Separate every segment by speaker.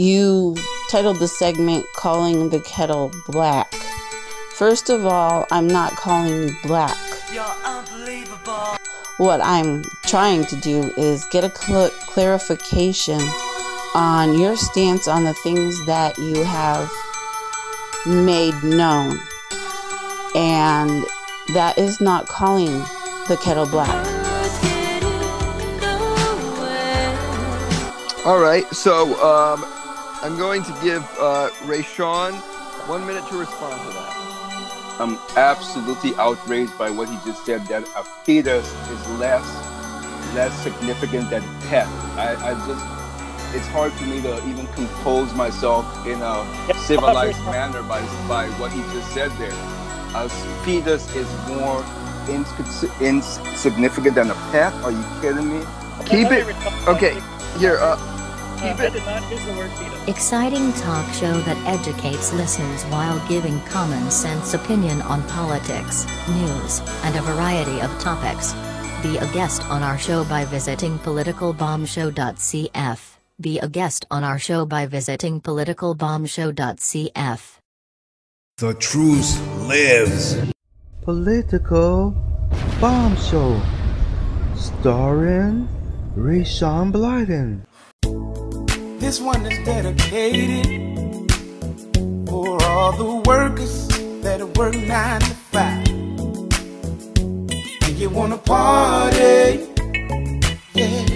Speaker 1: you titled the segment Calling the Kettle Black. First of all, I'm not calling you black.
Speaker 2: You're unbelievable.
Speaker 1: What I'm trying to do is get a cl- clarification on your stance on the things that you have made known. And that is not calling the kettle black.
Speaker 3: All right, so um, I'm going to give uh, Rayshawn one minute to respond to that.
Speaker 4: I'm absolutely outraged by what he just said that a fetus is less less significant than a pet. I, I just it's hard for me to even compose myself in a civilized manner by by what he just said there. A fetus is more ins- insignificant than a pet. Are you kidding me?
Speaker 3: Keep it okay. Here, uh,
Speaker 5: I did not use the word fetus.
Speaker 6: Exciting talk show that educates listeners while giving common sense opinion on politics, news, and a variety of topics. Be a guest on our show by visiting politicalbombshow.cf. Be a guest on our show by visiting politicalbombshow.cf.
Speaker 7: The truth lives.
Speaker 8: Political Bomb Show, starring Rayshawn Blyden.
Speaker 2: This one is dedicated for all the workers that work nine to five. And you wanna party, yeah.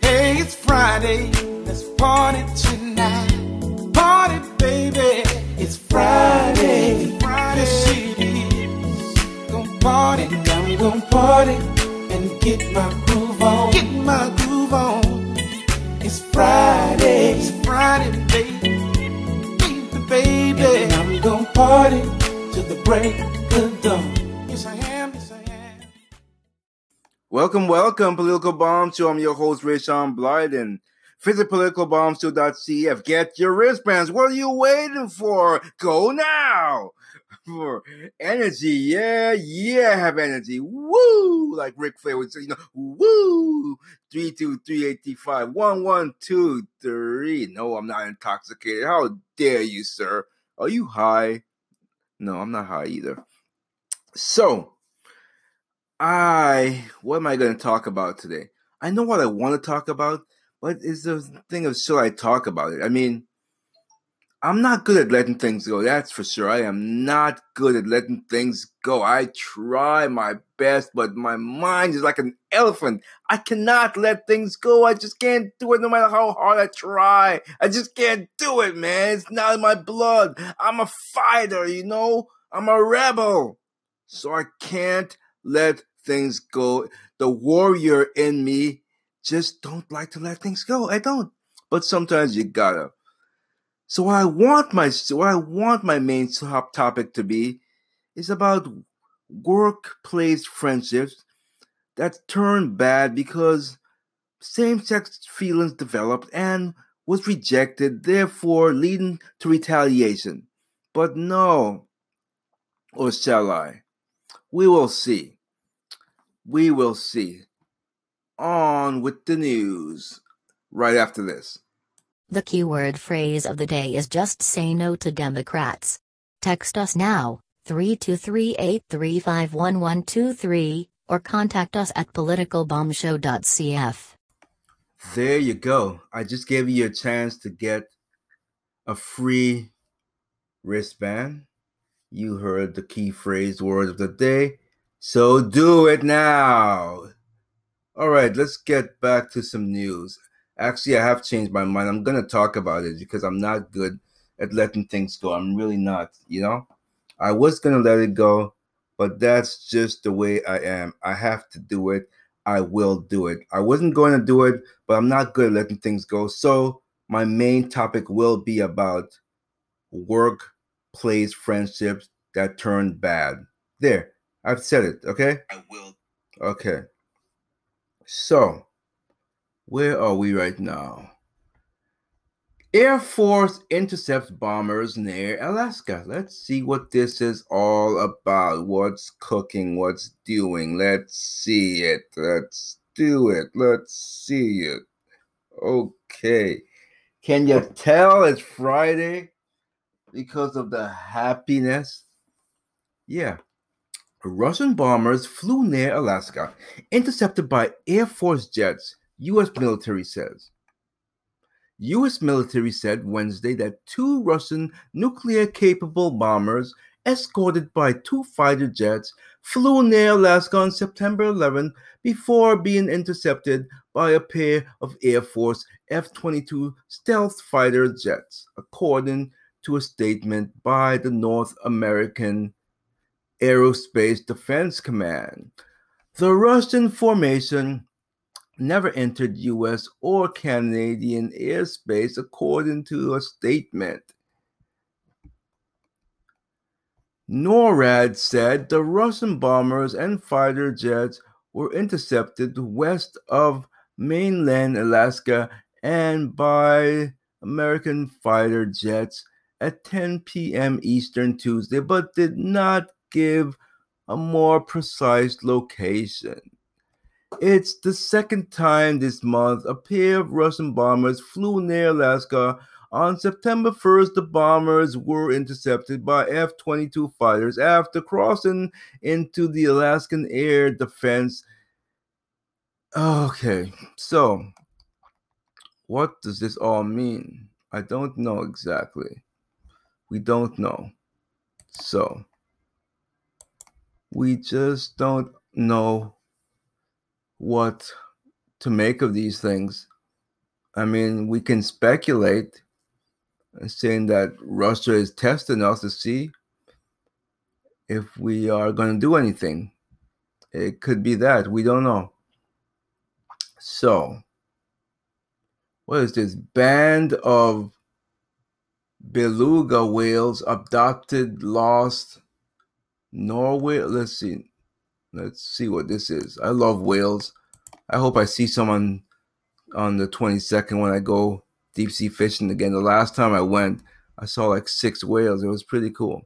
Speaker 2: Hey, it's Friday, let's party tonight. Party, baby, it's Friday. Friday. Yes, it is. Gonna party, and I'm gonna party and get my groove on. Get my party till the break of dawn. Yes, I am, yes, I am.
Speaker 4: Welcome, welcome, Political Bomb Show. I'm your host, Rayshawn Blyden. Visit politicalbombshow.cf. Get your wristbands. What are you waiting for? Go now. For energy, yeah, yeah, have energy. Woo! Like Ric Flair would say, you know, woo! Three two three eighty five one one two three. No, I'm not intoxicated. How dare you, sir? Are you high? No, I'm not high either. So, I what am I going to talk about today? I know what I want to talk about, but it's the thing of should I talk about it? I mean, I'm not good at letting things go. That's for sure. I am not good at letting things go. I try my best, but my mind is like an elephant. I cannot let things go. I just can't do it no matter how hard I try. I just can't do it, man. It's not in my blood. I'm a fighter, you know? I'm a rebel. So I can't let things go. The warrior in me just don't like to let things go. I don't. But sometimes you gotta. So what I want my what I want my main top topic to be is about workplace friendships that turn bad because same-sex feelings developed and was rejected, therefore leading to retaliation. But no, or shall I? We will see. We will see. On with the news right after this.
Speaker 6: The keyword phrase of the day is just say no to Democrats. Text us now, 323-835-1123, or contact us at politicalbombshow.cf.
Speaker 4: There you go. I just gave you a chance to get a free wristband. You heard the key phrase word of the day. So do it now. All right, let's get back to some news. Actually, I have changed my mind. I'm going to talk about it because I'm not good at letting things go. I'm really not, you know? I was going to let it go, but that's just the way I am. I have to do it. I will do it. I wasn't going to do it, but I'm not good at letting things go. So, my main topic will be about workplace friendships that turn bad. There, I've said it, okay? I will. Okay. So, where are we right now? Air Force intercepts bombers near Alaska. Let's see what this is all about. What's cooking? What's doing? Let's see it. Let's do it. Let's see it. Okay. Can you tell it's Friday because of the happiness? Yeah. Russian bombers flew near Alaska, intercepted by Air Force jets, U.S. military says. U.S. military said Wednesday that two Russian nuclear capable bombers, escorted by two fighter jets, flew near Alaska on September 11 before being intercepted by a pair of Air Force F 22 stealth fighter jets, according to a statement by the North American Aerospace Defense Command. The Russian formation never entered U.S. or Canadian airspace, according to a statement. NORAD said the Russian bombers and fighter jets were intercepted west of mainland Alaska and by American fighter jets at 10 p.m. Eastern Tuesday, but did not give a more precise location. It's the second time this month a pair of Russian bombers flew near Alaska. On September 1st, the bombers were intercepted by F 22 fighters after crossing into the Alaskan Air Defense. Okay, so what does this all mean? I don't know exactly. We don't know. So, we just don't know what to make of these things. I mean, we can speculate, uh, saying that Russia is testing us to see if we are going to do anything. It could be that. We don't know. So, what is this? Band of beluga whales adopted, lost. Norway. Let's see. Let's see what this is. I love whales. I hope I see someone on the 22nd when I go deep sea fishing again. The last time I went, I saw like six whales. It was pretty cool.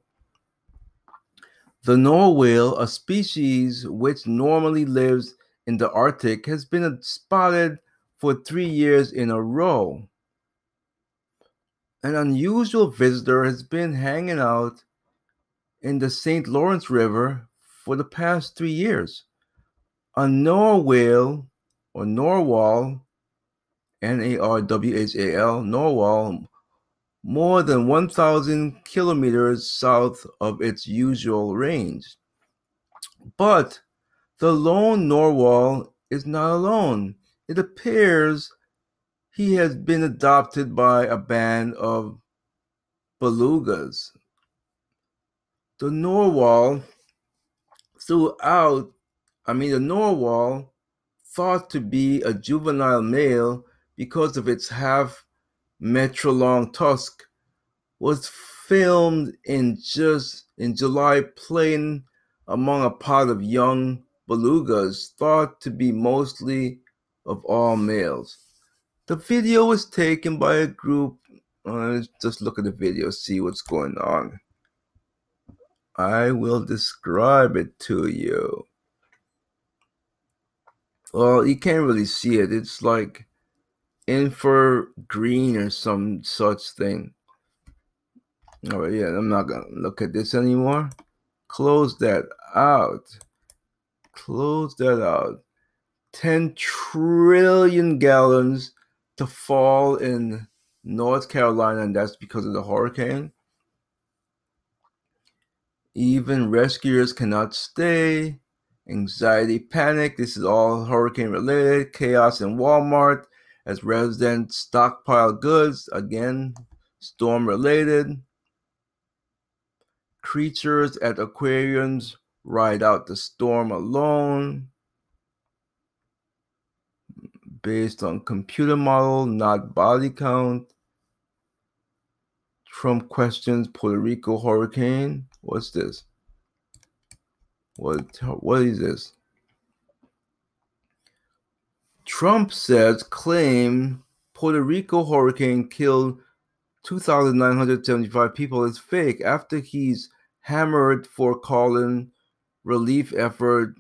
Speaker 4: The narwhal, a species which normally lives in the Arctic, has been spotted for three years in a row. An unusual visitor has been hanging out in the St. Lawrence River for the past three years. A narwhal or Norwal, N A R W H A L, narwhal, more than 1,000 kilometers south of its usual range. But the lone narwhal is not alone. It appears he has been adopted by a band of belugas. The narwhal throughout, I mean, the narwhal thought to be a juvenile male because of its half meter long tusk was filmed in just in July playing among a pod of young belugas thought to be mostly of all males. The video was taken by a group. Uh, just look at the video, see what's going on. I will describe it to you. Well, you can't really see it. It's like infra green or some such thing. All right, yeah, I'm not gonna look at this anymore. Close that out. Close that out. 10 trillion gallons to fall in North Carolina, and that's because of the hurricane. Even rescuers cannot stay. Anxiety, panic. This is all hurricane related. Chaos in Walmart as residents stockpile goods. Again, storm related. Creatures at aquariums ride out the storm alone. Based on computer model, not body count. Trump questions Puerto Rico hurricane. What's this? What what is this? Trump says claim Puerto Rico hurricane killed 2,975 people is fake after he's hammered for calling relief effort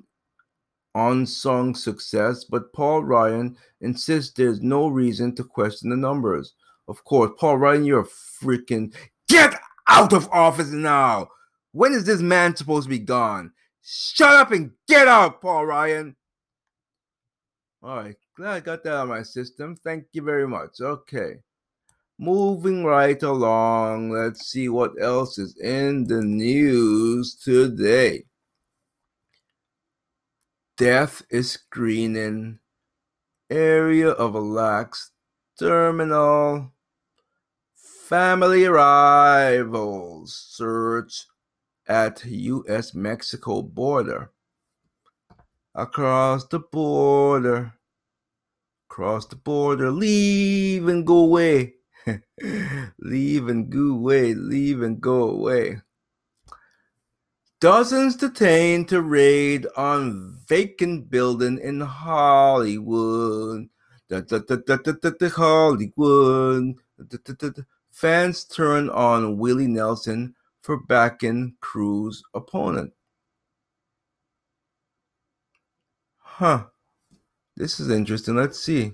Speaker 4: unsung success. But Paul Ryan insists there's no reason to question the numbers. Of course, Paul Ryan, you're a freaking get out of office now. When is this man supposed to be gone? Shut up and get out, Paul Ryan. All right, glad I got that out of my system. Thank you very much. Okay. Moving right along, let's see what else is in the news today. Death is screening area of a lax terminal. Family arrivals search at U.S. Mexico border. Across the border, across the border, leave and go away. leave and go away, leave and go away. Dozens detained to raid on vacant building in Hollywood. Hollywood. Fans turn on Willie Nelson for backing Cruz opponent. Huh. This is interesting. Let's see.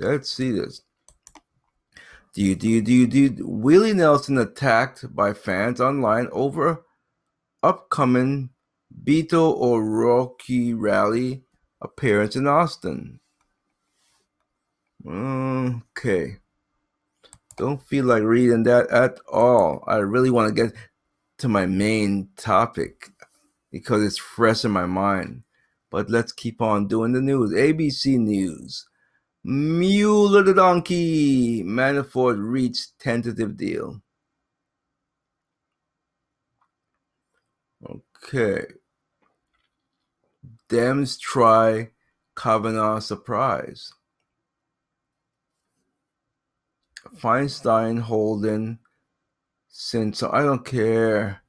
Speaker 4: Let's see this. Do you do you do you, do you, Willie Nelson attacked by fans online over upcoming Beto Rocky rally appearance in Austin. Okay. Don't feel like reading that at all. I really want to get to my main topic because it's fresh in my mind. But let's keep on doing the news. ABC News. Mueller the donkey. Manafort reached tentative deal. Okay. Dems try Kavanaugh surprise. Feinstein holding since I don't care.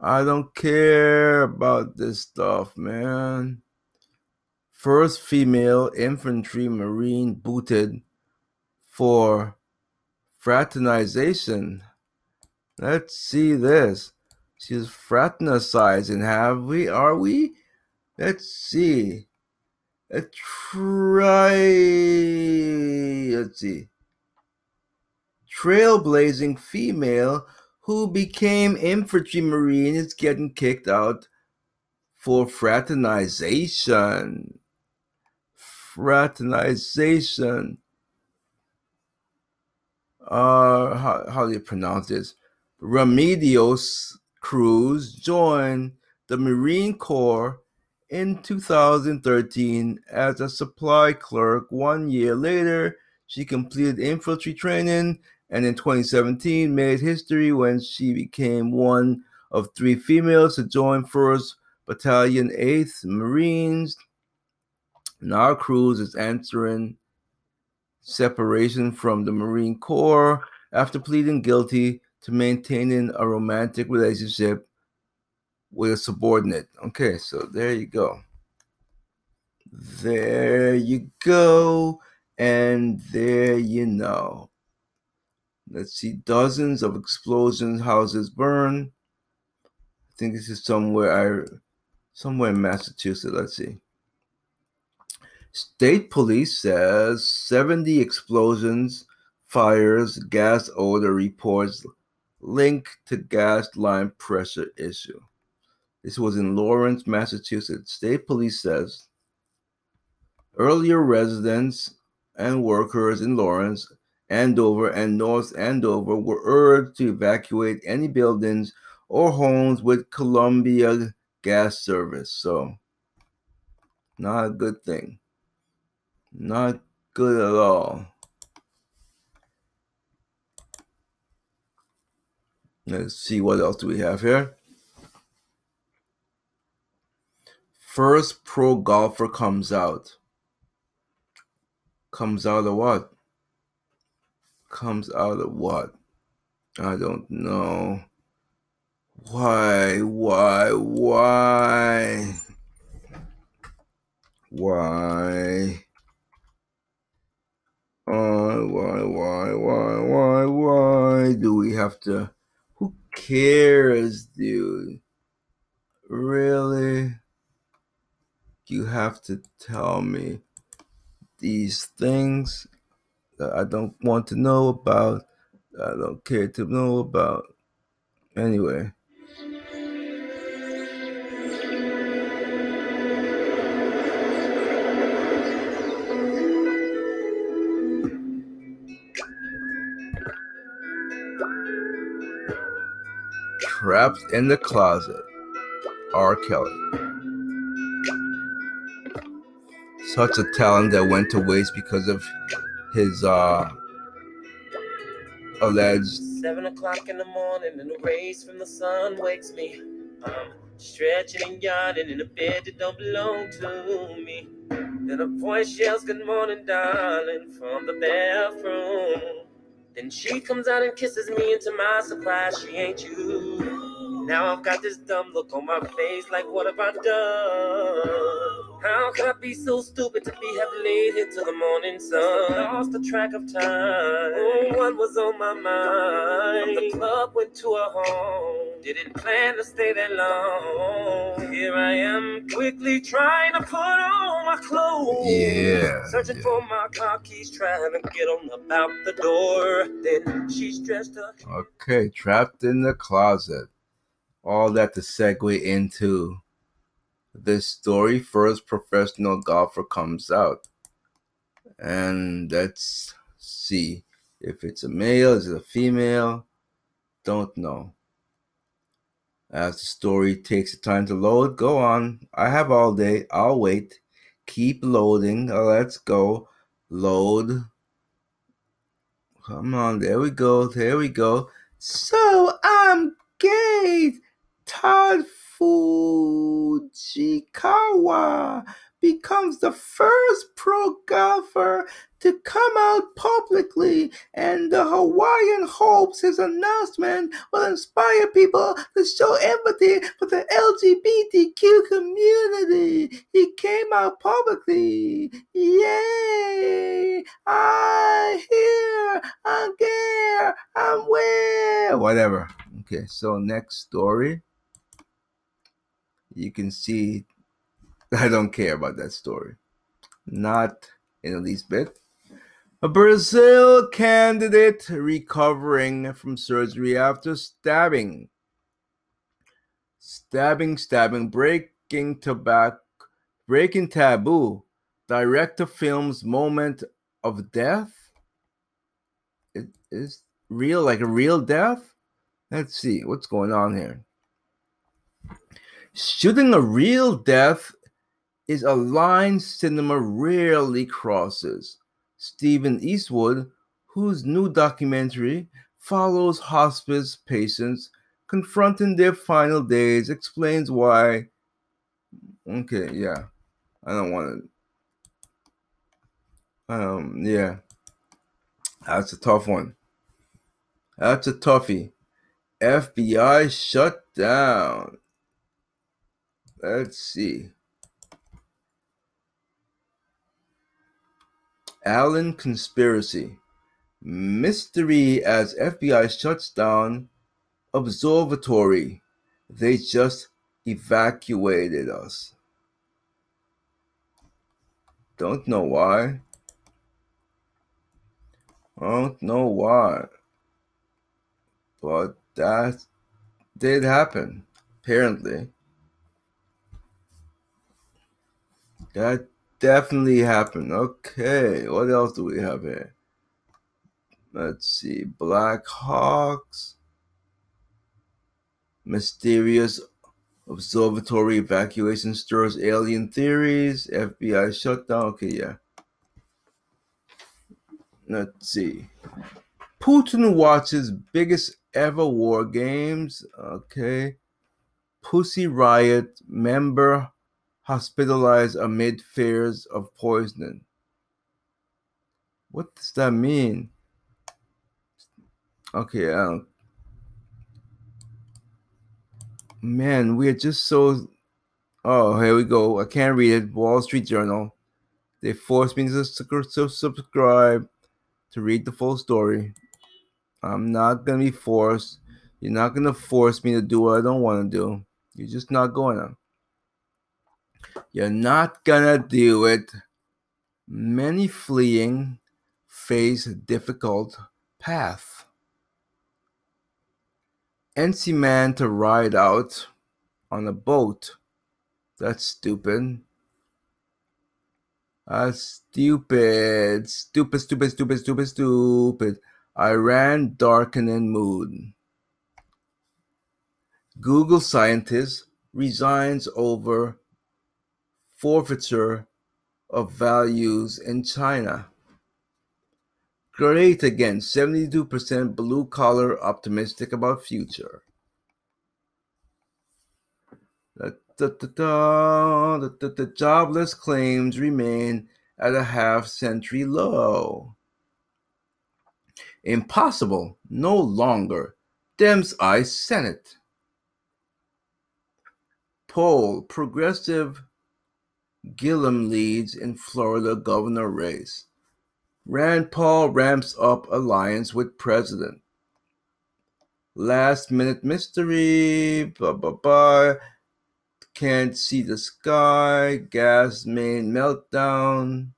Speaker 4: I don't care about this stuff, man. First female infantry marine booted for fraternization. Let's see this. She's fraternizing, have we? Are we? Let's see. Let's try. Let's see. Trailblazing female who became infantry marine is getting kicked out for fraternization. Fraternization. Uh, how, how do you pronounce this? Remedios Cruz joined the Marine Corps in 2013 as a supply clerk. One year later, she completed infantry training and in 2017 made history when she became one of three females to join 1st Battalion 8th Marines. Now Cruz is answering separation from the Marine Corps after pleading guilty to maintaining a romantic relationship with a subordinate. Okay, so there you go. There you go. And there you know. Let's see, dozens of explosions, houses burn. I think this is somewhere I somewhere in Massachusetts. Let's see. State police says 70 explosions, fires, gas odor reports link to gas line pressure issue. This was in Lawrence, Massachusetts. State police says earlier residents and workers in Lawrence, Andover, and North Andover were urged to evacuate any buildings or homes with Columbia gas service. So, not a good thing. Not good at all. Let's see what else do we have here. First pro golfer comes out. Comes out of what? Comes out of what? I don't know. Why, why, why? Why? Why, why, why, why, why, why do we have to? Who cares, dude? Really? You have to tell me these things? I don't want to know about, I don't care to know about. Anyway. Trapped in the Closet, R. Kelly. Such a talent that went to waste because of his uh alleged
Speaker 9: Seven o'clock in the morning and the rays from the sun wakes me. I'm stretching and yawning in a bed that don't belong to me. Then a voice yells, Good morning, darling, from the bathroom. Then she comes out and kisses me, and to my surprise, she ain't you. Now I've got this dumb look on my face, like what have I done? How could I be so stupid to be have laid here till the morning sun? Lost the track of time. Oh, what was on my mind? From the club went to a home. Didn't plan to stay that long. Here I am, quickly trying to put on my clothes.
Speaker 4: Yeah,
Speaker 9: Searching
Speaker 4: yeah.
Speaker 9: for my car keys, trying to get on about the door. Then she's dressed up.
Speaker 4: Okay, trapped in the closet. All that to segue into this story. First professional golfer comes out. And let's see if it's a male, is it a female? Don't know. As the story takes the time to load, go on. I have all day. I'll wait. Keep loading. Let's go. Load. Come on, there we go. There we go. So I'm gay. Tadd Fujikawa becomes the first pro golfer to come out publicly, and the Hawaiian hopes his announcement will inspire people to show empathy for the LGBTQ community. He came out publicly. Yay! I hear, I'm gay, I'm where, whatever. Okay, so next story. You can see I don't care about that story. Not in the least bit. A Brazil candidate recovering from surgery after stabbing. Stabbing, stabbing, breaking tobacco, breaking taboo. Director films moment of death. It is real, like a real death. Let's see what's going on here. Shooting a real death is a line cinema rarely crosses. Stephen Eastwood, whose new documentary follows hospice patients confronting their final days, explains why. Okay, yeah. I don't want to. Um, yeah. That's a tough one. That's a toughie. FBI shut down. Let's see. Allen conspiracy. Mystery as FBI shuts down observatory. They just evacuated us. Don't know why. Don't know why. But that did happen, apparently. That definitely happened. Okay, what else do we have here? Let's see. Black Hawks. Mysterious observatory evacuation stirs alien theories. FBI shutdown. Okay, yeah. Let's see. Putin watches biggest ever war games. Okay. Pussy Riot member hospitalized amid fears of poisoning. What does that mean? Okay, don't. Man, we are just so. Oh, here we go. I can't read it. Wall Street Journal. They forced me to to subscribe to read the full story. I'm not gonna be forced. You're not gonna force me to do what I don't want to do. You're just not going to. You're not gonna do it. Many fleeing, face a difficult path. NC man to ride out on a boat. That's stupid. That's stupid. Stupid, stupid, stupid, stupid, stupid. Iran darkening mood. Google scientist resigns over forfeiture of values in China. Great again, 72% blue collar optimistic about future. The, the, the, the, the jobless claims remain at a half century low. Impossible, no longer. Dems ice Senate. Poll Progressive Gillum leads in Florida governor race. Rand Paul ramps up alliance with president. Last minute mystery. Blah, blah, blah. Can't see the sky. Gas main meltdown.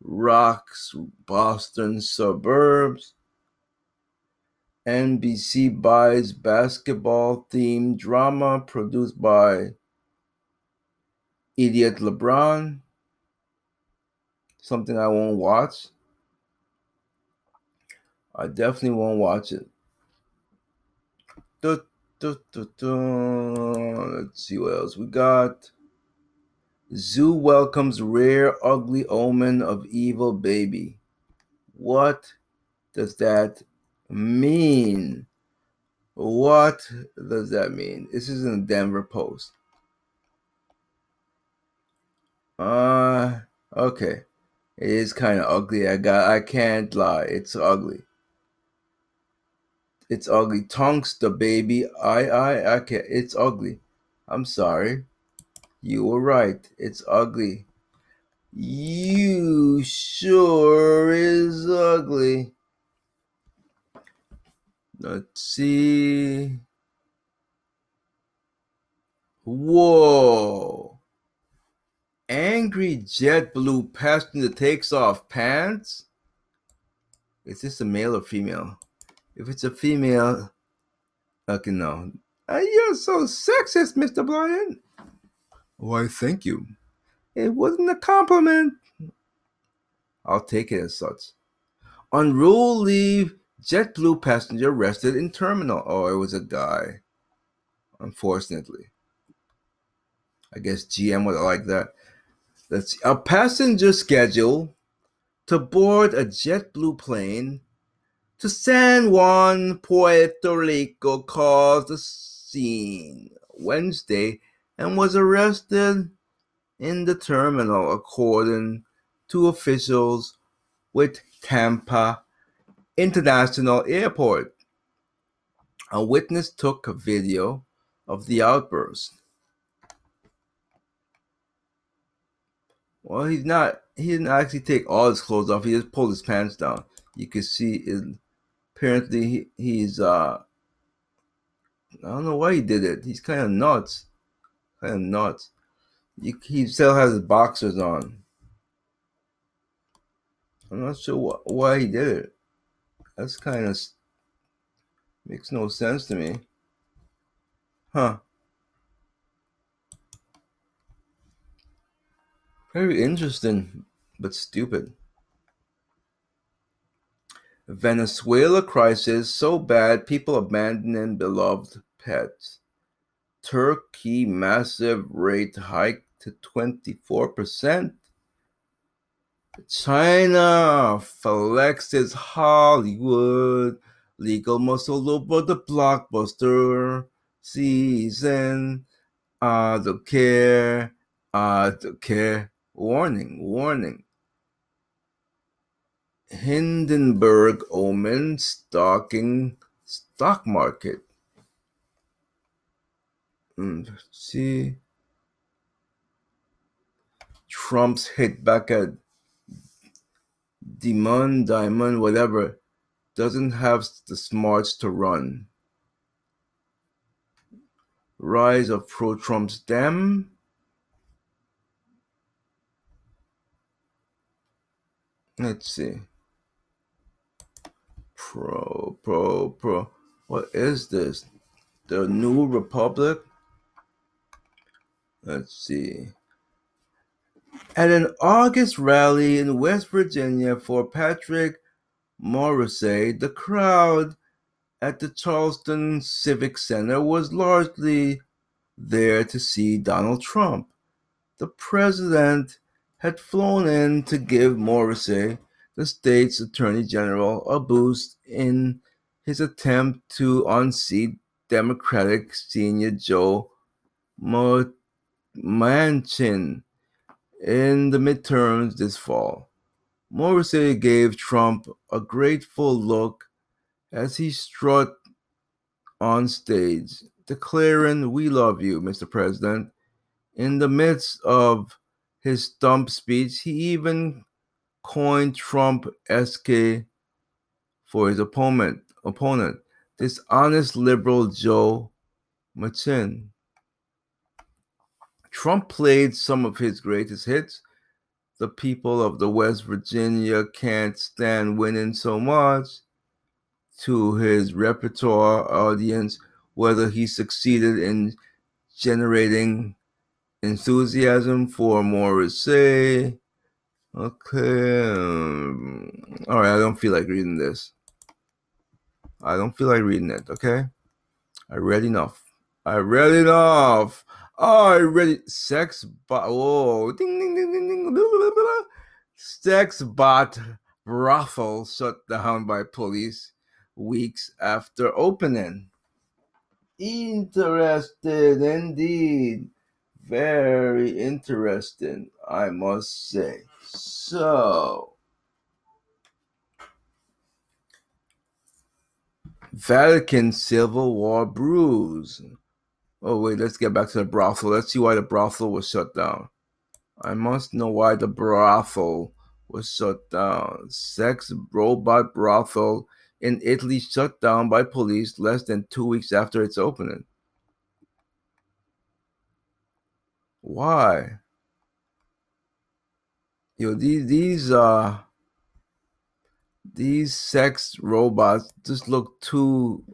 Speaker 4: Rocks Boston suburbs. NBC buys basketball themed drama produced by Idiot LeBron. Something I won't watch. I definitely won't watch it. Du, du, du, Let's see what else we got. Zoo welcomes rare ugly omen of evil baby. What does that mean? What does that mean? This is in the Denver Post. Uh okay. It is kind of ugly. I got I can't lie. It's ugly. It's ugly. Tonks the baby. I I okay. It's ugly. I'm sorry. You were right. It's ugly. You sure is ugly. Let's see. Whoa. Angry JetBlue passenger takes off pants. Is this a male or female? If it's a female, okay, no. Uh, you're so sexist, Mr. Bryant. Why, thank you. It wasn't a compliment. I'll take it as such. On rule leave, JetBlue passenger arrested in terminal. Oh, it was a guy. Unfortunately. I guess GM would like that. Let's see. A passenger schedule to board a JetBlue plane to San Juan, Puerto Rico caused a scene Wednesday and was arrested in the terminal, according to officials with Tampa International Airport. A witness took a video of the outburst. Well, he's not. He didn't actually take all his clothes off. He just pulled his pants down. You can see. It, apparently, he, he's. uh I don't know why he did it. He's kind of nuts. Kind of nuts. You, he still has his boxers on. I'm not sure wh- why he did it. That's kind of makes no sense to me. Huh. Very interesting, but stupid. Venezuela crisis so bad people abandoning beloved pets. Turkey massive rate hike to 24%. China flexes Hollywood. Legal muscle over the blockbuster season. I don't care. I don't care. Warning, warning. Hindenburg omen stalking stock market. Mm, see. Trump's hit back at Demon, Diamond, whatever, doesn't have the smarts to run. Rise of pro Trump's Dem. Let's see. Pro, pro, pro. What is this? The New Republic? Let's see. At an August rally in West Virginia for Patrick Morrisey, the crowd at the Charleston Civic Center was largely there to see Donald Trump. The president had flown in to give Morrisey, the state's attorney general, a boost in his attempt to unseat Democratic senior Joe Manchin in the midterms this fall. Morrisey gave Trump a grateful look as he strut on stage, declaring, We love you, Mr. President. In the midst of his stump speech, he even coined Trump SK for his opponent, opponent, this honest liberal Joe Manchin. Trump played some of his greatest hits. The people of the West Virginia can't stand winning so much to his repertoire audience, whether he succeeded in generating enthusiasm for Morrisey. Okay. um, all right, I don't feel like reading this. I don't feel like reading it, okay? I read enough. I read enough. Oh, I read it. Sex bot. Whoa. Ding, ding, ding, ding, ding. Blah, blah, blah. Sex bot brothel shut down by police weeks after opening. Interesting indeed. Very interesting, I must say. So, Vatican Civil War brews. Oh, wait, let's get back to the brothel. Let's see why the brothel was shut down. I must know why the brothel was shut down. Sex robot brothel in Italy shut down by police less than two weeks after its opening. Why? Yo, these these uh these sex robots just look too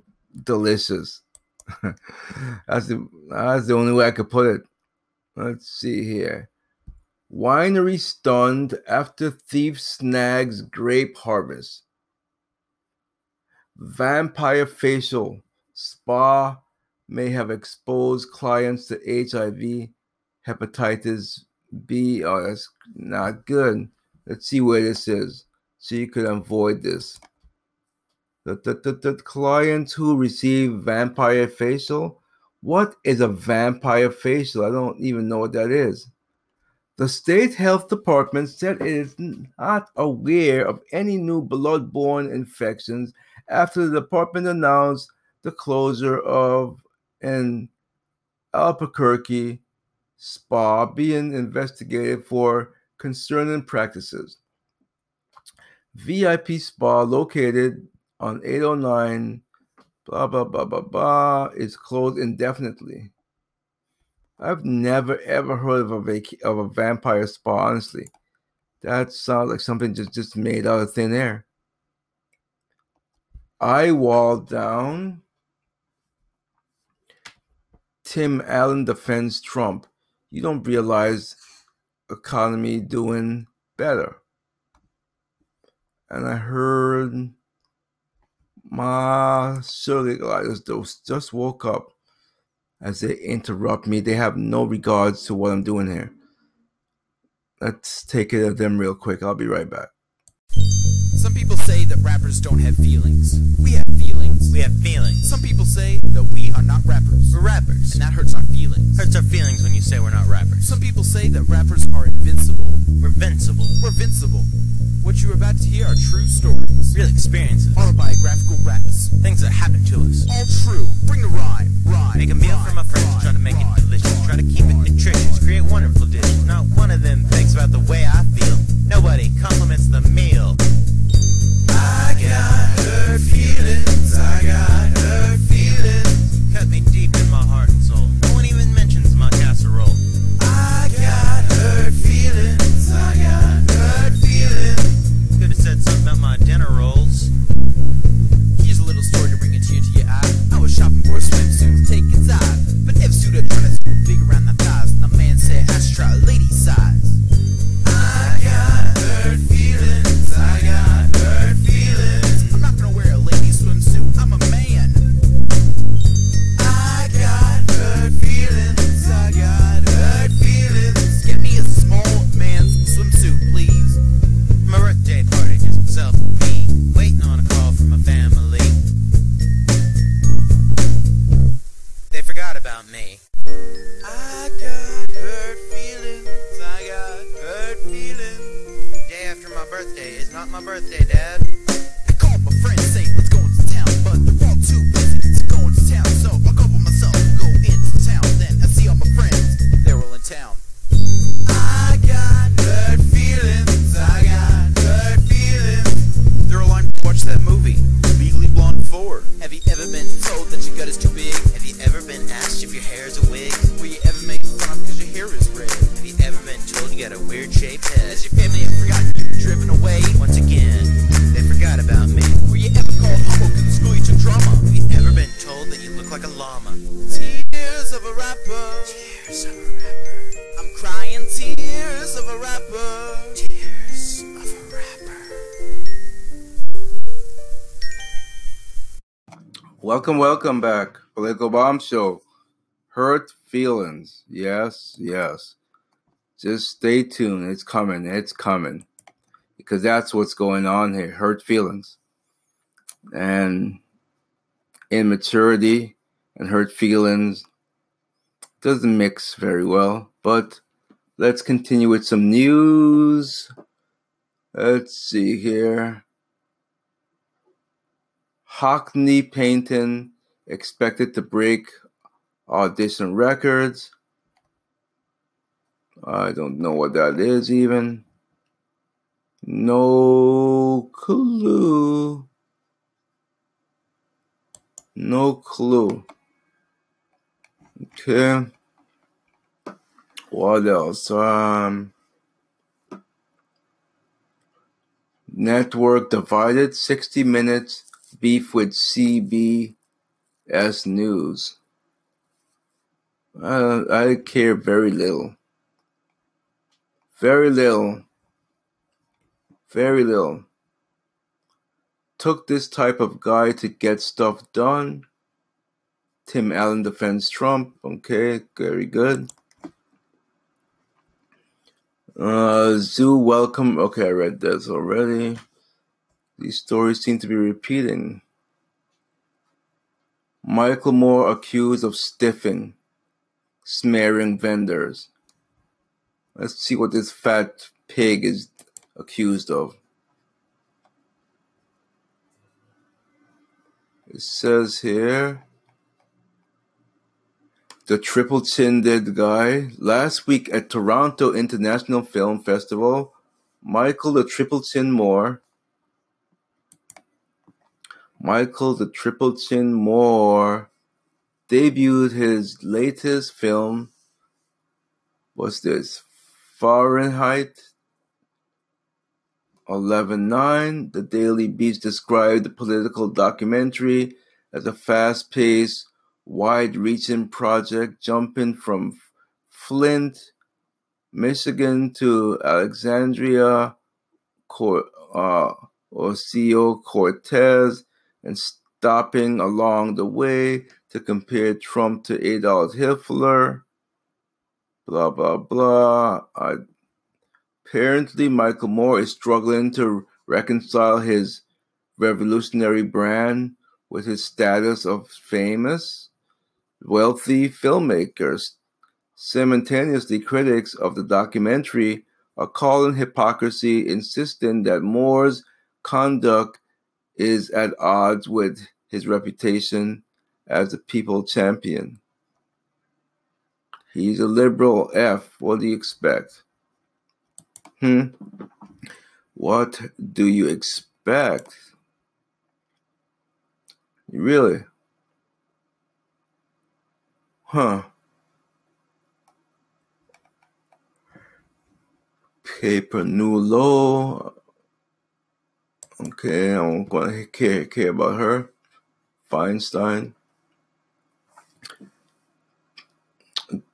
Speaker 4: delicious. that's the that's the only way I could put it. Let's see here. Winery stunned after thief snags grape harvest. Vampire facial spa may have exposed clients to HIV, hepatitis B. Oh, that's not good. Let's see where this is so you could avoid this. The, the, the, the clients who receive vampire facial. What is a vampire facial? I don't even know what that is. The state health department said it is not aware of any new blood-borne infections after the department announced the closure of an Albuquerque spa being investigated for concerning practices. VIP spa located on 809 blah blah blah blah blah is closed indefinitely. I've never ever heard of a vac- of a vampire spa. Honestly, that sounds like something just just made out of thin air. I walled down. Tim Allen defends Trump. You don't realize economy doing better. And I heard my Gladys just, just woke up as they interrupt me. They have no regards to what I'm doing here. Let's take it at them real quick. I'll be right back.
Speaker 2: Some people say that rappers don't have feelings. We have.
Speaker 10: We have feelings.
Speaker 2: Some people say that we are not rappers.
Speaker 10: We're rappers.
Speaker 2: And that hurts our feelings.
Speaker 10: Hurts our feelings when you say we're not rappers.
Speaker 2: Some people say that rappers are invincible.
Speaker 10: We're invincible.
Speaker 2: We're invincible. What you're about to hear are true stories.
Speaker 10: Real experiences.
Speaker 2: Autobiographical raps.
Speaker 10: Things that happen to us.
Speaker 2: All true. Bring the rhyme. Rhyme.
Speaker 10: Make a meal
Speaker 2: rhyme,
Speaker 10: for my friends.
Speaker 2: rhyme,
Speaker 10: Try to make
Speaker 2: rhyme,
Speaker 10: it delicious. Try to keep it nutritious. Create wonderful dishes. Not one of them thinks about the way I feel. Nobody compliments the meal.
Speaker 4: Welcome, back. Political Bomb Show. Hurt feelings. Yes, yes. Just stay tuned. It's coming. It's coming. Because that's what's going on here. Hurt feelings. And immaturity and hurt feelings doesn't mix very well. But let's continue with some news. Let's see here. Hockney Payton expected to break audition records. I don't know what that is even. No clue. No clue. Okay. What else? Um Network divided 60 minutes beef with CBS News. Uh, I care very little. Very little. Very little. Took this type of guy to get stuff done. Tim Allen defends Trump. Okay, very good. Uh, Zoo welcome. Okay, I read this already. These stories seem to be repeating. Michael Moore accused of stiffing, smearing vendors. Let's see what this fat pig is accused of. It says here the triple chinned guy. Last week at Toronto International Film Festival, Michael the Triple Chin Moore Michael the Triple Chin Moore debuted his latest film. What's this? Fahrenheit 11.9. The Daily Beast described the political documentary as a fast paced, wide reaching project jumping from Flint, Michigan to Alexandria, uh, Ocasio Cortez and stopping along the way to compare Trump to Adolf Hitler. Blah, blah, blah. Uh, apparently, Michael Moore is struggling to reconcile his revolutionary brand with his status of famous, wealthy filmmakers. Simultaneously, critics of the documentary are calling hypocrisy, insisting that Moore's conduct is at odds with his reputation as a people champion. He's a liberal F. What do you expect? Hmm? What do you expect? Really? Huh. Paper New Law Okay, I'm gonna care care about her. Feinstein.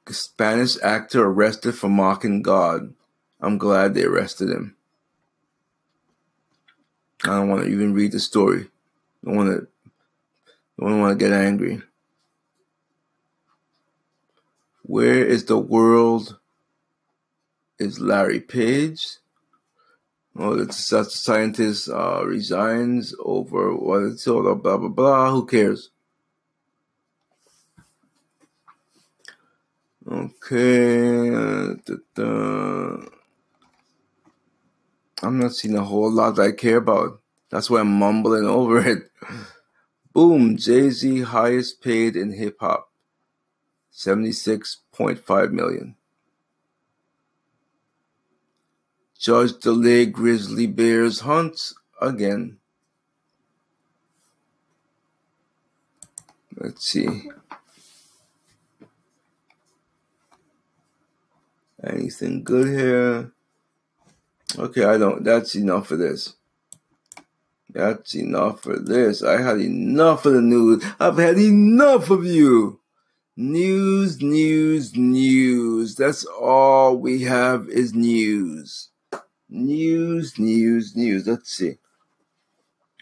Speaker 4: Spanish actor arrested for mocking God. I'm glad they arrested him. I don't want to even read the story. I don't want to. I don't want to get angry. Where is the world? Is Larry Page? Oh, the such scientist uh, resigns over what it's all about, blah blah blah. Who cares? Okay. Uh. I'm not seeing a whole lot I care about. That's why I'm mumbling over it. Boom, Jay Z highest paid in hip hop. 76.5 million. Judge delay grizzly bears hunts again. Let's see. Anything good here? Okay, I don't. That's enough for this. That's enough for this. I had enough of the news. I've had enough of you. News, news, news. That's all we have is news. News, news, news. Let's see.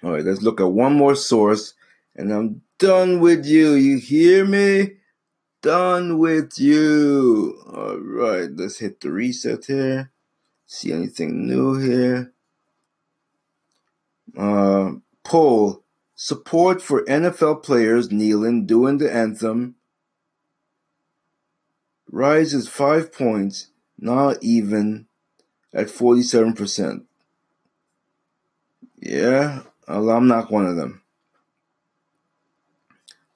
Speaker 4: All right, let's look at one more source and I'm done with you. You hear me? Done with you. All right, let's hit the reset here. See anything new here? Uh, poll support for NFL players kneeling during the anthem rises five points, not even at 47%. Yeah, I'm not one of them.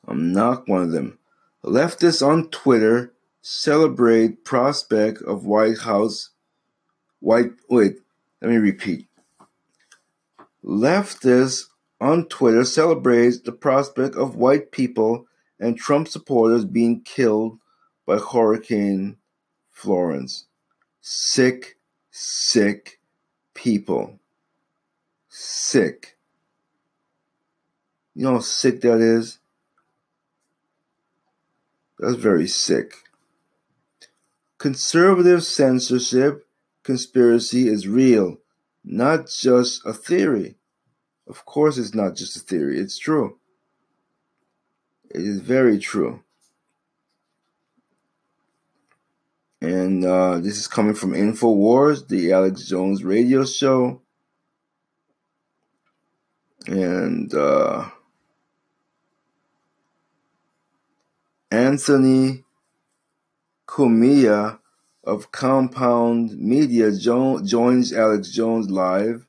Speaker 4: I'm not one of them. Leftists on Twitter celebrate prospect of White House white wait, let me repeat. Leftists on Twitter celebrates the prospect of white people and Trump supporters being killed by Hurricane Florence. Sick, sick people. Sick. You know how sick that is? That's very sick. Conservative censorship conspiracy is real, not just a theory. Of course, it's not just a theory, it's true. It is very true. And uh, this is coming from InfoWars, the Alex Jones radio show. And uh, Anthony Cumia of Compound Media jo- joins Alex Jones live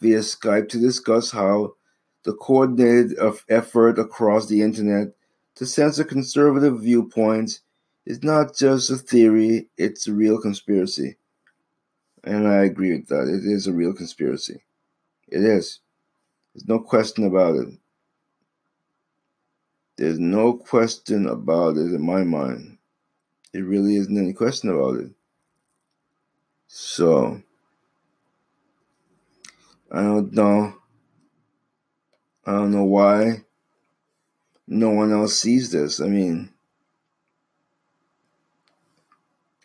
Speaker 4: via Skype to discuss how the coordinated effort across the internet to censor conservative viewpoints is not just a theory, it's a real conspiracy. And I agree with that. It is a real conspiracy. It is. There's no question about it. There's no question about it in my mind. It really isn't any question about it. So, I don't know. I don't know why no one else sees this. I mean,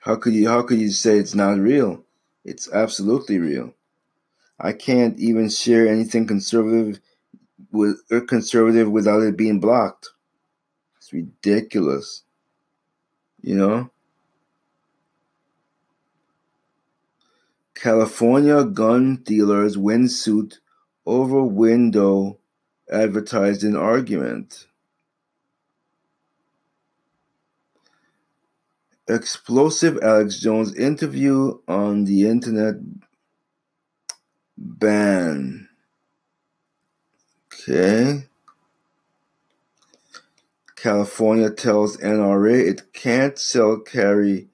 Speaker 4: how could you how could you say it's not real? It's absolutely real. I can't even share anything conservative with or conservative without it being blocked. It's ridiculous. You know? California gun dealers win suit over window advertised in argument. Explosive Alex Jones interview on the internet ban. Okay. California tells NRA it can't sell carry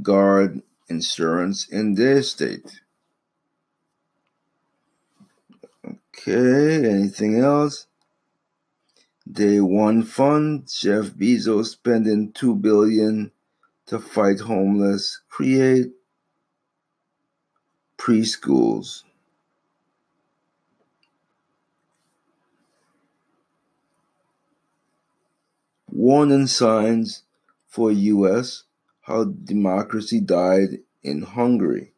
Speaker 4: guard insurance in their state. Okay, anything else? Day one fund, Jeff Bezos spending two billion to fight homeless, create preschools. Warning signs for US how democracy died in Hungary.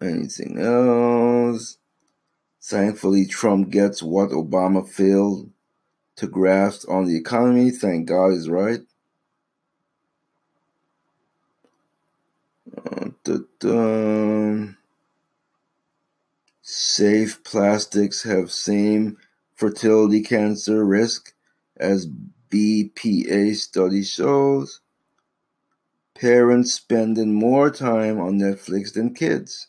Speaker 4: Anything else? Thankfully, Trump gets what Obama failed to grasp on the economy. Thank God is right. Uh, Safe plastics have same fertility cancer risk as BPA study shows. Parents spending more time on Netflix than kids.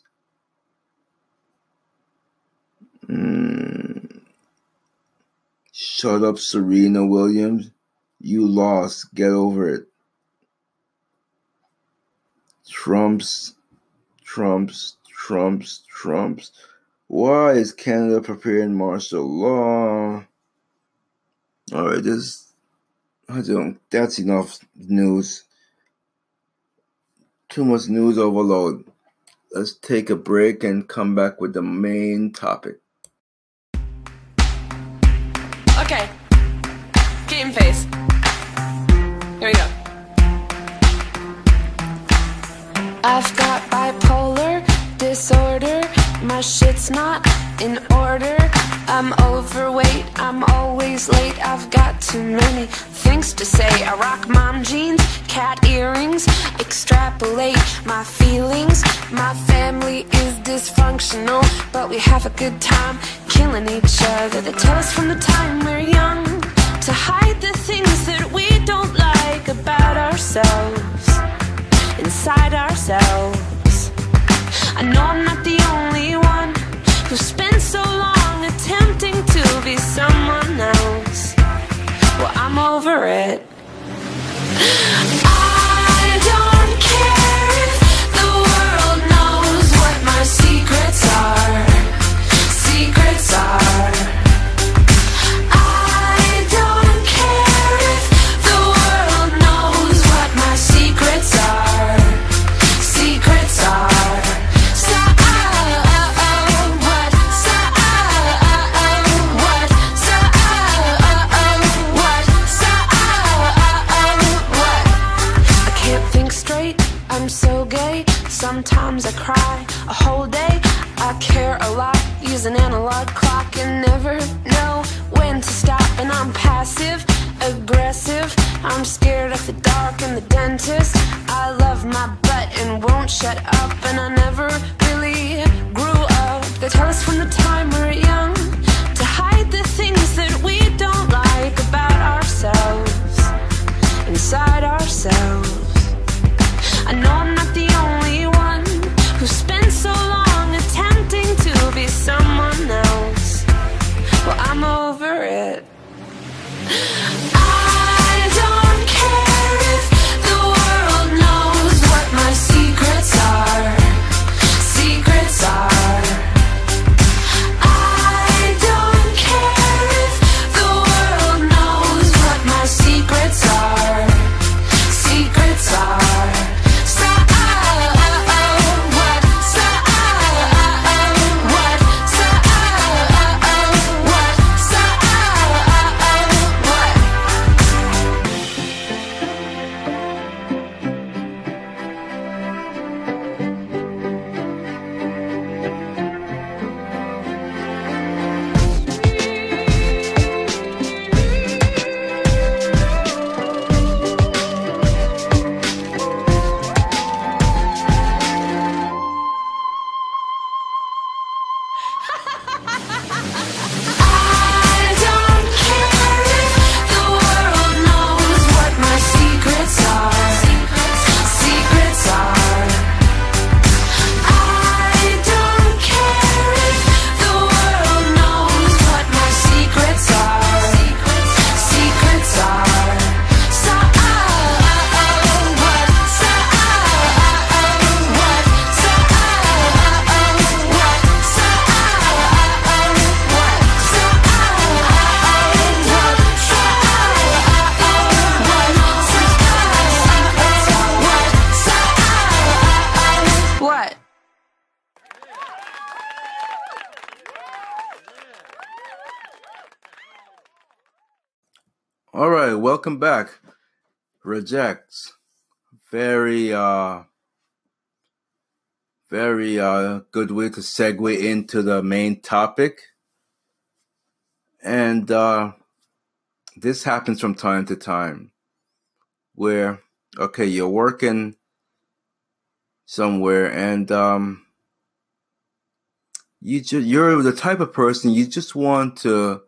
Speaker 4: Mm. Shut up, Serena Williams. You lost. Get over it. Trump's, Trump's, Trump's, Trump's. Why is Canada preparing martial law? All right, this I don't. That's enough news. Too much news overload. Let's take a break and come back with the main topic.
Speaker 11: Okay. Game face. Here we go.
Speaker 12: I've got bipolar disorder. My shit's not in order. I'm overweight. I'm always late. I've got too many things to say. I rock mom jeans, cat earrings. Extrapolate my feelings. My family is dysfunctional, but we have a good time killing each other. They tell us from the time we're young to hide the things that we don't like about ourselves inside ourselves. I know I'm not the only one who spent so long attempting to be someone else. Well, I'm over it. Aggressive. I'm scared of the dark and the dentist. I love my butt and won't shut up. And I never really grew up. They tell us from the time we're young
Speaker 4: welcome back. Rejects. Very uh very uh good way to segue into the main topic. And uh this happens from time to time where okay, you're working somewhere and um you ju- you're the type of person you just want to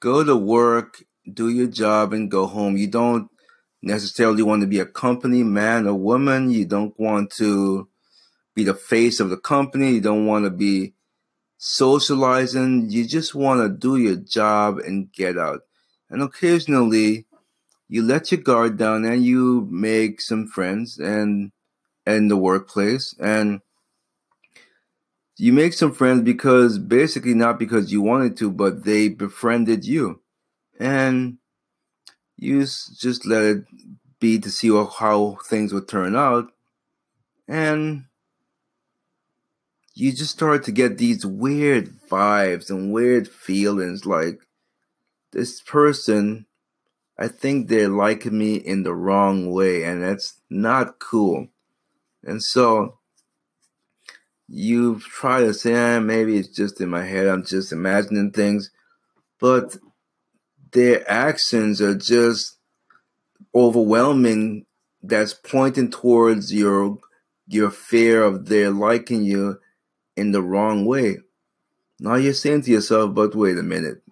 Speaker 4: go to work, do your job, and go home. You don't necessarily want to be a company man or woman. You don't want to be the face of the company. You don't want to be socializing. You just want to do your job and get out. And occasionally, you let your guard down and you make some friends and in the workplace and you make some friends because basically not because you wanted to, but they befriended you. And you just let it be to see how things would turn out. And you just start to get these weird vibes and weird feelings like this person I think they're liking me in the wrong way, and that's not cool. And so you try to say, eh, maybe it's just in my head, I'm just imagining things, but their actions are just overwhelming. That's pointing towards your your fear of their liking you in the wrong way. Now you're saying to yourself, but wait a minute.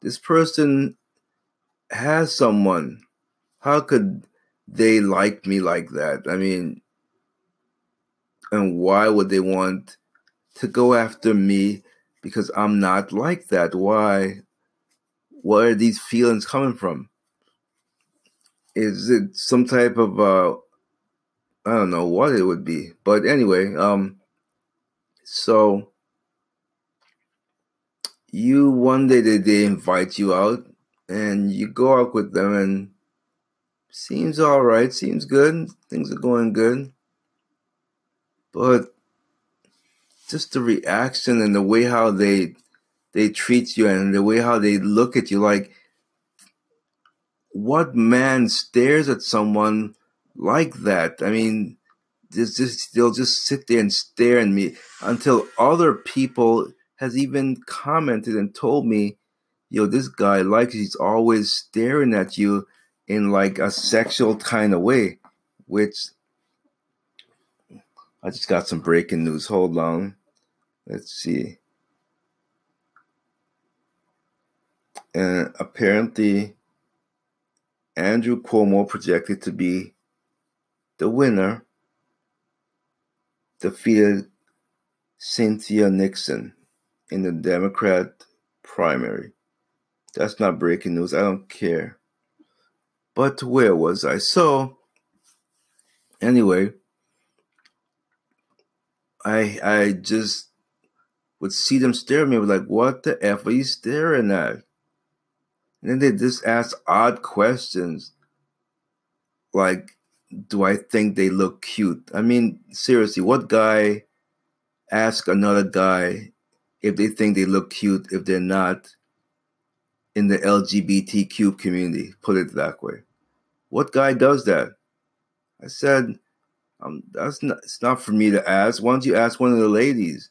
Speaker 4: This person has someone. How could they like me like that? I mean, and why would they want to go after me because I'm not like that? Why? Where are these feelings coming from? Is it some type of uh I don't know what it would be. But anyway, um so you one day they, they invite you out and you go out with them and seems all right, seems good, things are going good. But just the reaction and the way how they they treat you and the way how they look at you like what man stares at someone like that? I mean, just they'll just sit there and stare at me until other people has even commented and told me, "Yo, this guy likes he's always staring at you in like a sexual kind of way," which I just got some breaking news. Hold on, let's see. And apparently, Andrew Cuomo projected to be the winner defeated Cynthia Nixon in the Democrat primary. That's not breaking news. I don't care. But where was I? So, anyway, I I just would see them stare at me like, what the F are you staring at? And then they just ask odd questions like, do I think they look cute? I mean, seriously, what guy ask another guy if they think they look cute if they're not in the LGBTQ community? Put it that way. What guy does that? I said, um, that's not. It's not for me to ask. Why don't you ask one of the ladies?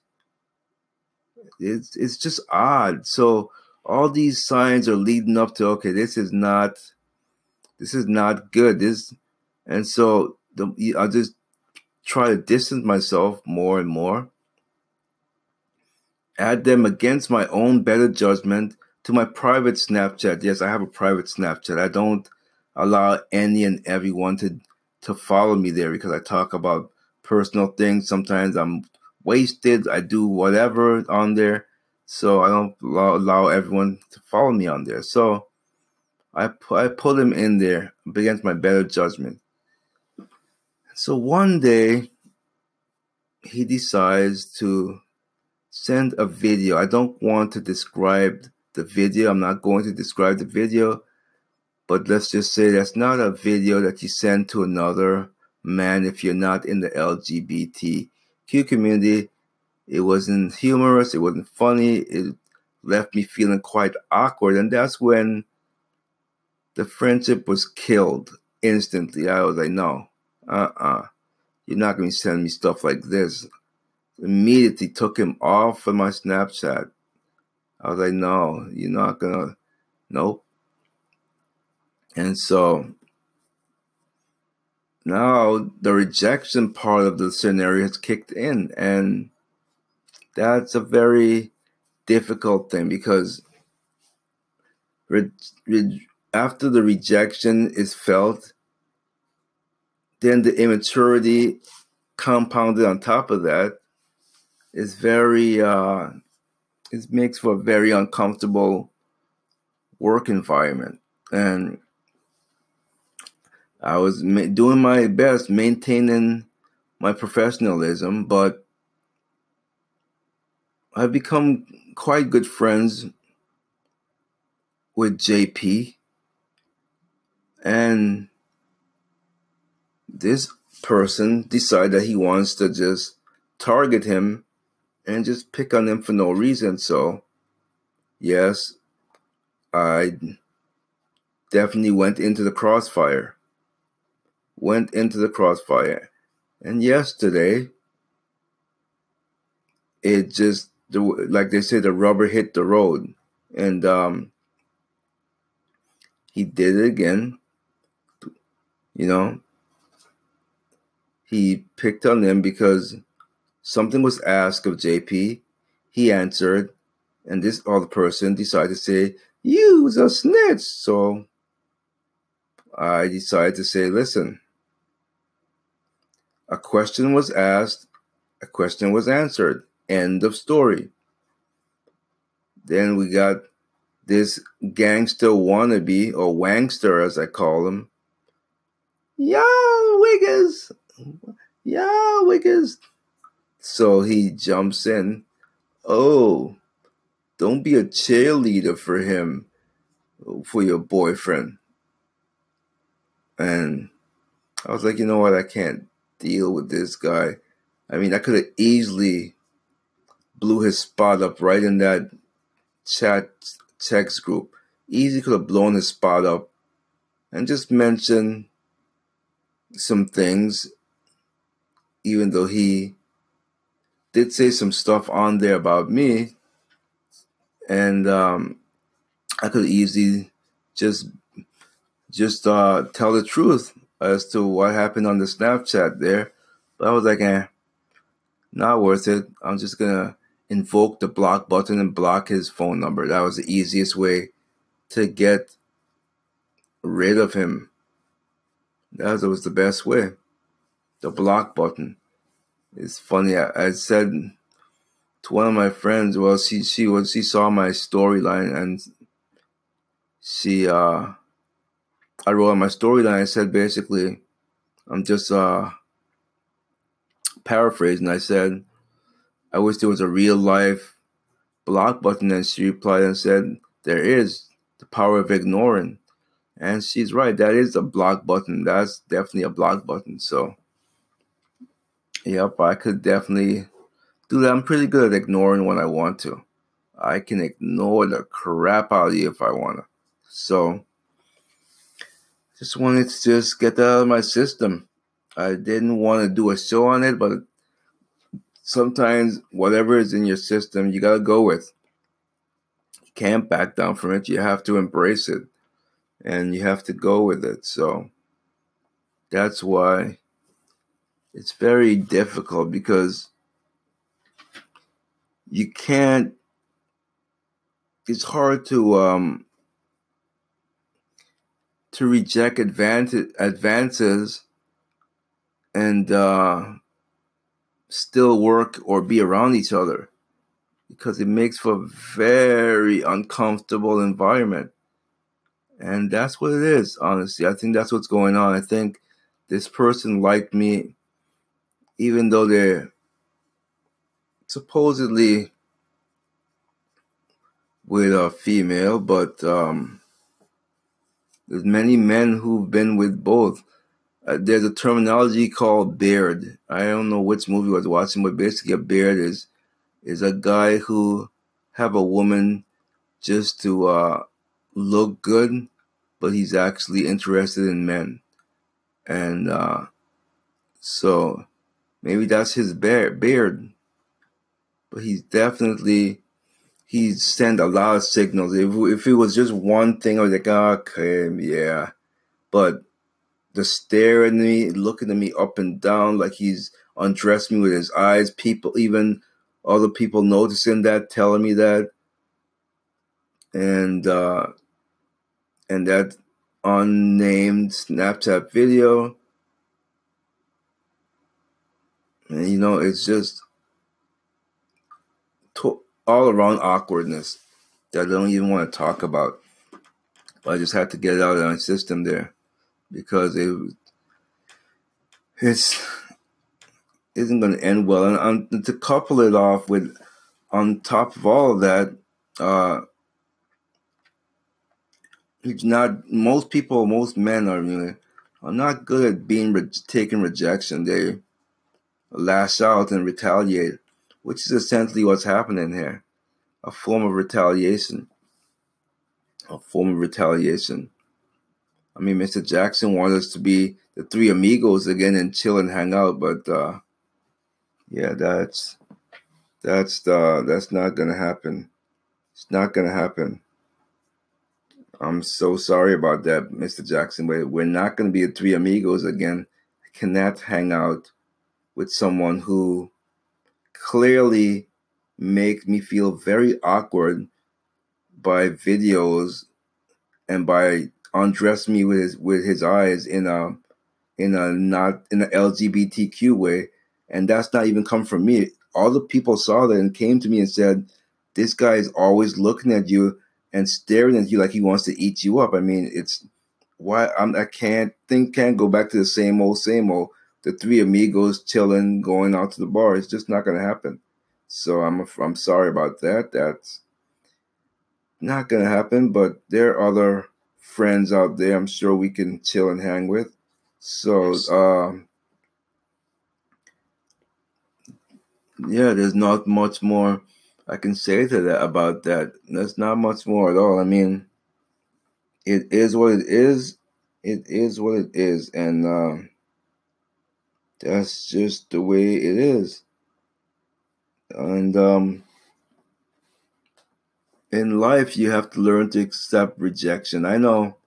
Speaker 4: It's it's just odd. So all these signs are leading up to okay, this is not, this is not good. This and so the, I just try to distance myself more and more, add them against my own better judgment to my private Snapchat. Yes, I have a private Snapchat. I don't allow any and everyone to to follow me there because I talk about personal things. Sometimes I'm wasted. I do whatever on there. So I don't allow, allow everyone to follow me on there. So I, I put him in there against my better judgment. So one day, he decides to send a video. I don't want to describe the video. I'm not going to describe the video, but let's just say that's not a video that you send to another man if you're not in the LGBTQ community. It wasn't humorous, it wasn't funny, it left me feeling quite awkward, and that's when the friendship was killed instantly. I was like, no, uh-uh. You're not going to send me stuff like this. Immediately took him off of my Snapchat. I was like, no, you're not going to. Nope. And so now the rejection part of the scenario has kicked in. And that's a very difficult thing because re- re- after the rejection is felt, then the immaturity compounded on top of that is very uh, it makes for a very uncomfortable work environment. And i was ma- doing my best maintaining my professionalism but I've become quite good friends with JP. And this person decided that he wants to just target him and just pick on him for no reason. So, yes, I definitely went into the crossfire. Went into the crossfire. And yesterday, it just, like they say, the rubber hit the road. And um, he did it again. You know, he picked on them because something was asked of JP. He answered, and this other person decided to say, You's a snitch. So I decided to say, Listen, a question was asked, a question was answered. End of story. Then we got this gangster wannabe, or wangster as I call him. Yo, Wiggers! Yo, Wiggers! So he jumps in. Oh, don't be a cheerleader for him, for your boyfriend. And I was like, you know what? I can't deal with this guy. I mean, I could have easily blew his spot up right in that chat text group. Easy could have blown his spot up and just mentioned some things, even though he did say some stuff on there about me. And um, I could easily just just uh, tell the truth as to what happened on the Snapchat there. But I was like, eh, not worth it. I'm just gonna invoke the block button and block his phone number. That was the easiest way to get rid of him. That was the best way. The block button. It's funny. I, I said to one of my friends, well, she she was she saw my storyline and she uh I wrote on my storyline. I said basically, I'm just uh paraphrasing. I said I wish there was a real life block button. And she replied and said, There is the power of ignoring. And she's right. That is a block button. That's definitely a block button. So, yep, I could definitely do that. I'm pretty good at ignoring when I want to. I can ignore the crap out of you if I want to. So, just wanted to just get that out of my system. I didn't want to do a show on it, but sometimes whatever is in your system, you got to go with. You can't back down from it. You have to embrace it and you have to go with it. So that's why it's very difficult because you can't, it's hard to, um, to reject advantage, advances and uh, still work or be around each other because it makes for a very uncomfortable environment. And that's what it is, honestly. I think that's what's going on. I think this person liked me, even though they're supposedly with a female, but um, there's many men who've been with both uh, there's a terminology called beard. I don't know which movie I was watching, but basically a beard is is a guy who have a woman just to uh, look good, but he's actually interested in men, and uh, so maybe that's his beard. Beard, but he's definitely he sent a lot of signals. If if it was just one thing, I was like, okay, yeah, but the staring at me, looking at me up and down like he's undressed me with his eyes. People, even other people noticing that, telling me that, and uh, and that unnamed Snapchat video. And you know, it's just to- all around awkwardness that I don't even want to talk about. But I just had to get it out of my system there because it it's isn't going to end well. And, and to couple it off with on top of all of that, uh, he's not. Most people, most men are really are not good at being re- taking rejection. They lash out and retaliate, which is essentially what's happening here. A form of retaliation. A form of retaliation. I mean, Mr. Jackson wanted us to be the three amigos again and chill and hang out, but uh, yeah, that's that's the that's not gonna happen. It's not gonna happen. I'm so sorry about that, Mr. Jackson, but we're not gonna be the three amigos again. I cannot hang out with someone who clearly make me feel very awkward by videos and by undress me with his with his eyes in a in a not in an LGBTQ way, and that's not even come from me. All the people saw that and came to me and said, "This guy is always looking at you and staring at you like he wants to eat you up." I mean, it's why I'm I can't think can't go back to the same old same old. The three amigos chilling, going out to the bar. It's just not going to happen. So I'm I'm sorry about that. That's not going to happen. But there are other friends out there. I'm sure we can chill and hang with. So, um, yeah, there's not much more I can say to that about that. There's not much more at all. I mean, it is what it is. It is what it is, and um, that's just the way it is. And um, in life, you have to learn to accept rejection. I know.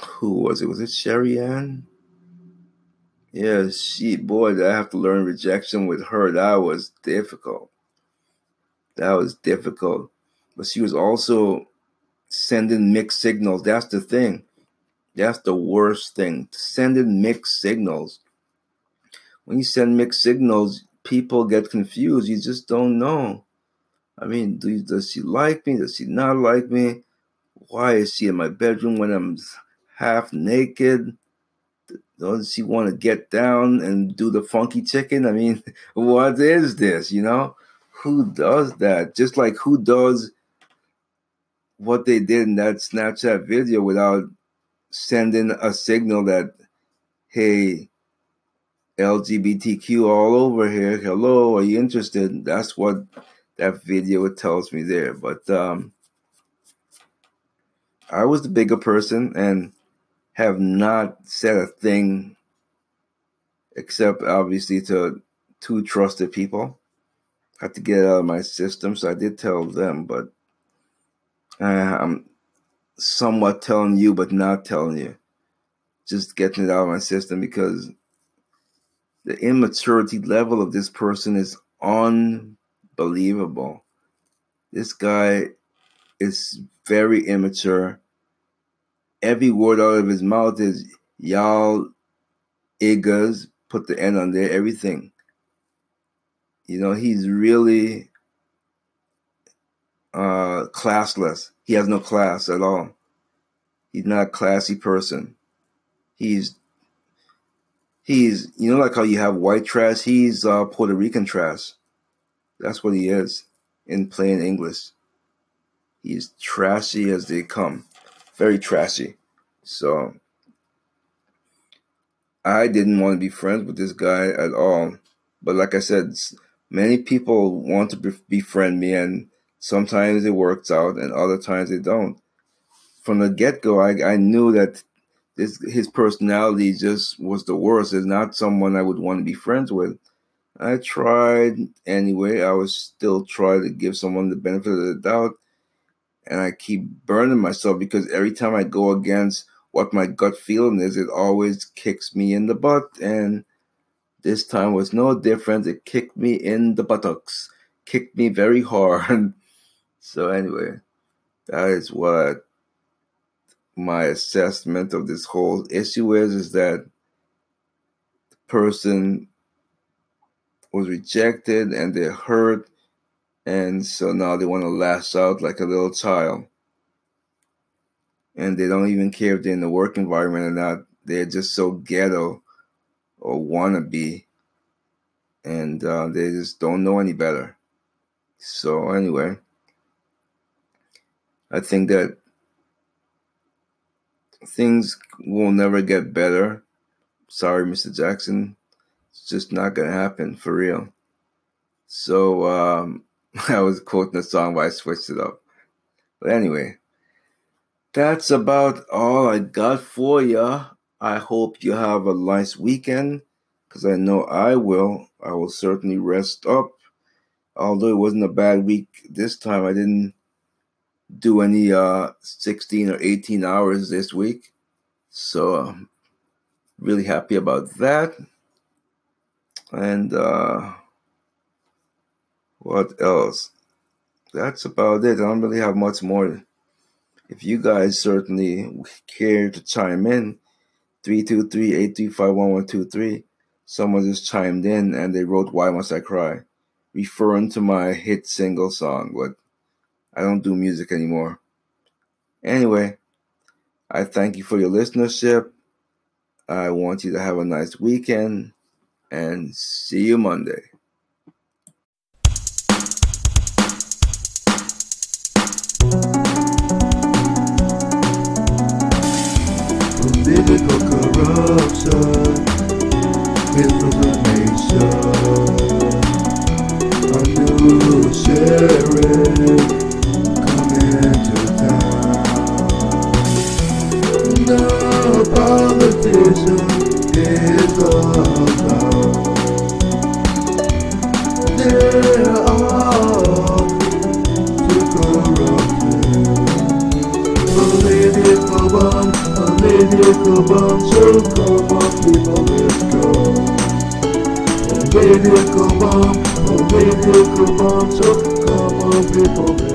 Speaker 4: Who was it? Was it Sherry Ann? Yeah, she, boy, did I have to learn rejection with her. That was difficult. That was difficult. But she was also sending mixed signals. That's the thing. That's the worst thing. Sending mixed signals. When you send mixed signals, people get confused. You just don't know. I mean, do, does she like me? Does she not like me? Why is she in my bedroom when I'm half naked? Does she want to get down and do the funky chicken? I mean, what is this? You know, who does that? Just like who does what they did in that Snapchat video without sending a signal that, hey, LGBTQ all over here. Hello, are you interested? That's what that video tells me there. But um, I was the bigger person and have not said a thing except obviously to two trusted people. I had to get it out of my system, so I did tell them, but uh, I'm somewhat telling you, but not telling you. Just getting it out of my system because the immaturity level of this person is unbelievable. This guy is very immature. Every word out of his mouth is y'all iggas, put the N on there, everything. You know, he's really uh, classless. He has no class at all. He's not a classy person. He's he's you know like how you have white trash. He's uh, Puerto Rican trash. That's what he is in plain English. He's trashy as they come, very trashy. So I didn't want to be friends with this guy at all. But like I said, many people want to befriend me, and sometimes it works out, and other times it don't. From the get go, I, I knew that this his personality just was the worst. It's not someone I would want to be friends with. I tried anyway. I was still trying to give someone the benefit of the doubt, and I keep burning myself because every time I go against what my gut feeling is, it always kicks me in the butt. And this time was no different. It kicked me in the buttocks, kicked me very hard. so anyway, that is what my assessment of this whole issue is: is that the person was rejected and they're hurt, and so now they want to lash out like a little child and they don't even care if they're in the work environment or not. They're just so ghetto or wanna be, and uh, they just don't know any better. So anyway, I think that things will never get better. Sorry, Mr. Jackson. It's just not gonna happen for real. So um, I was quoting a song, but I switched it up. But anyway, that's about all I got for ya. I hope you have a nice weekend, because I know I will. I will certainly rest up. Although it wasn't a bad week this time, I didn't do any uh 16 or 18 hours this week. So I'm really happy about that. And uh what else? That's about it. I don't really have much more. If you guys certainly care to chime in, 323-835-1123. Someone just chimed in and they wrote Why Must I Cry? Referring to my hit single song, but I don't do music anymore. Anyway, I thank you for your listenership. I want you to have a nice weekend and see you Monday.
Speaker 8: Political corruption, misinformation. A new sheriff coming to town. The politician is allowed. Political bomb, so come on people, let's go. Political bomb, political bomb, so come on people, let's